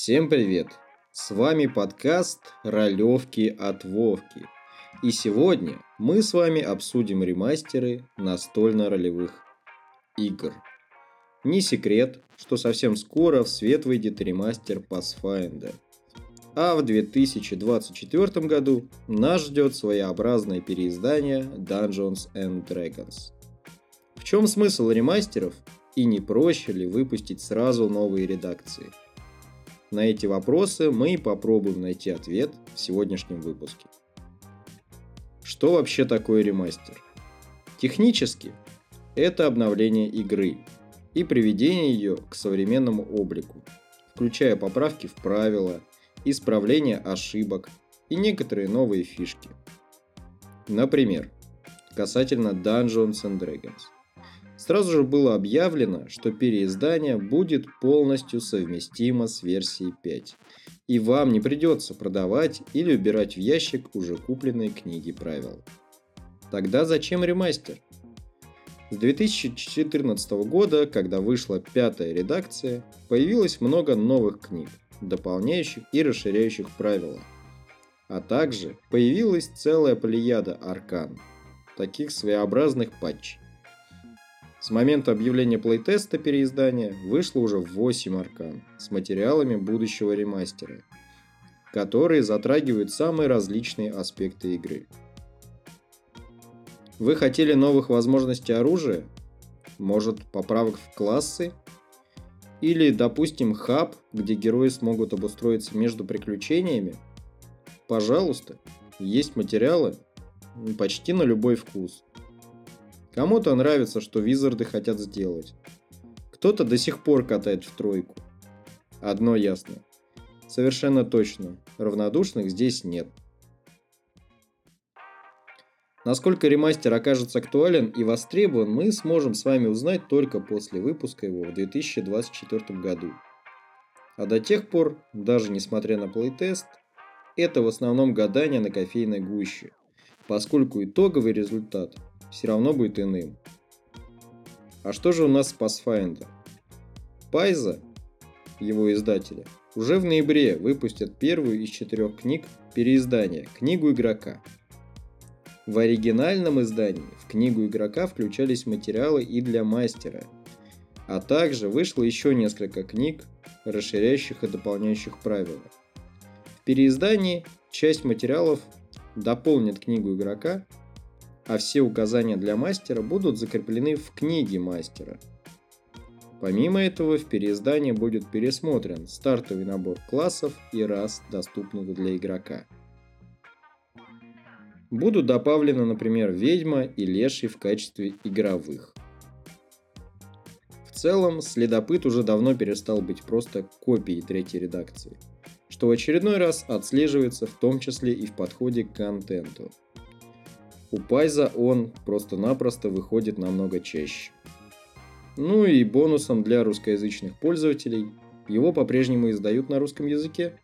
Всем привет! С вами подкаст «Ролевки от Вовки». И сегодня мы с вами обсудим ремастеры настольно-ролевых игр. Не секрет, что совсем скоро в свет выйдет ремастер Pathfinder. А в 2024 году нас ждет своеобразное переиздание Dungeons and Dragons. В чем смысл ремастеров и не проще ли выпустить сразу новые редакции? На эти вопросы мы попробуем найти ответ в сегодняшнем выпуске. Что вообще такое ремастер? Технически это обновление игры и приведение ее к современному облику, включая поправки в правила, исправление ошибок и некоторые новые фишки. Например, касательно Dungeons and Dragons – Сразу же было объявлено, что переиздание будет полностью совместимо с версией 5. И вам не придется продавать или убирать в ящик уже купленные книги правил. Тогда зачем ремастер? С 2014 года, когда вышла пятая редакция, появилось много новых книг, дополняющих и расширяющих правила. А также появилась целая плеяда аркан, таких своеобразных патчей. С момента объявления плейтеста переиздания вышло уже 8 аркан с материалами будущего ремастера, которые затрагивают самые различные аспекты игры. Вы хотели новых возможностей оружия? Может, поправок в классы? Или, допустим, хаб, где герои смогут обустроиться между приключениями? Пожалуйста, есть материалы почти на любой вкус. Кому-то нравится, что визарды хотят сделать. Кто-то до сих пор катает в тройку. Одно ясно. Совершенно точно. Равнодушных здесь нет. Насколько ремастер окажется актуален и востребован, мы сможем с вами узнать только после выпуска его в 2024 году. А до тех пор, даже несмотря на плейтест, это в основном гадание на кофейной гуще, поскольку итоговый результат все равно будет иным. А что же у нас с Pathfinder? Пайза, его издатели, уже в ноябре выпустят первую из четырех книг переиздания «Книгу игрока». В оригинальном издании в книгу игрока включались материалы и для мастера, а также вышло еще несколько книг, расширяющих и дополняющих правила. В переиздании часть материалов дополнит книгу игрока а все указания для мастера будут закреплены в книге мастера. Помимо этого, в переиздании будет пересмотрен стартовый набор классов и рас, доступных для игрока. Будут добавлены, например, ведьма и леший в качестве игровых. В целом, следопыт уже давно перестал быть просто копией третьей редакции, что в очередной раз отслеживается в том числе и в подходе к контенту – у Пайза он просто-напросто выходит намного чаще. Ну и бонусом для русскоязычных пользователей его по-прежнему издают на русском языке,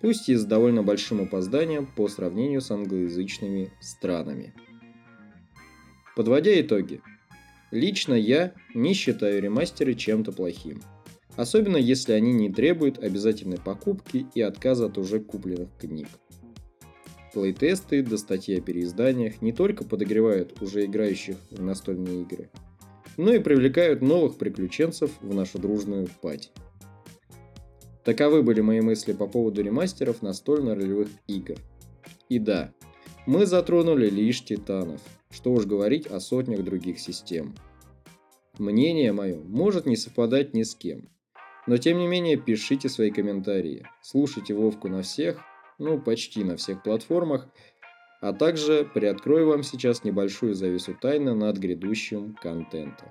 пусть и с довольно большим опозданием по сравнению с англоязычными странами. Подводя итоги, лично я не считаю ремастеры чем-то плохим, особенно если они не требуют обязательной покупки и отказа от уже купленных книг. Плейтесты до статьи о переизданиях не только подогревают уже играющих в настольные игры, но и привлекают новых приключенцев в нашу дружную пать. Таковы были мои мысли по поводу ремастеров настольно-ролевых игр. И да, мы затронули лишь титанов, что уж говорить о сотнях других систем. Мнение мое может не совпадать ни с кем, но тем не менее пишите свои комментарии, слушайте Вовку на всех ну почти на всех платформах, а также приоткрою вам сейчас небольшую завесу тайны над грядущим контентом.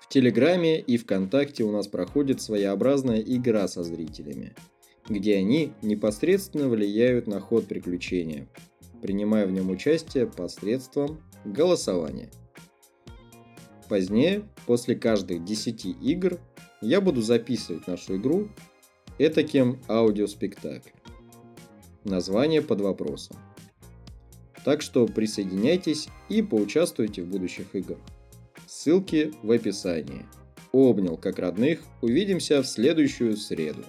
В Телеграме и ВКонтакте у нас проходит своеобразная игра со зрителями, где они непосредственно влияют на ход приключения, принимая в нем участие посредством голосования. Позднее, после каждых 10 игр, я буду записывать нашу игру этаким аудиоспектакль. Название под вопросом. Так что присоединяйтесь и поучаствуйте в будущих играх. Ссылки в описании. обнял как родных. Увидимся в следующую среду.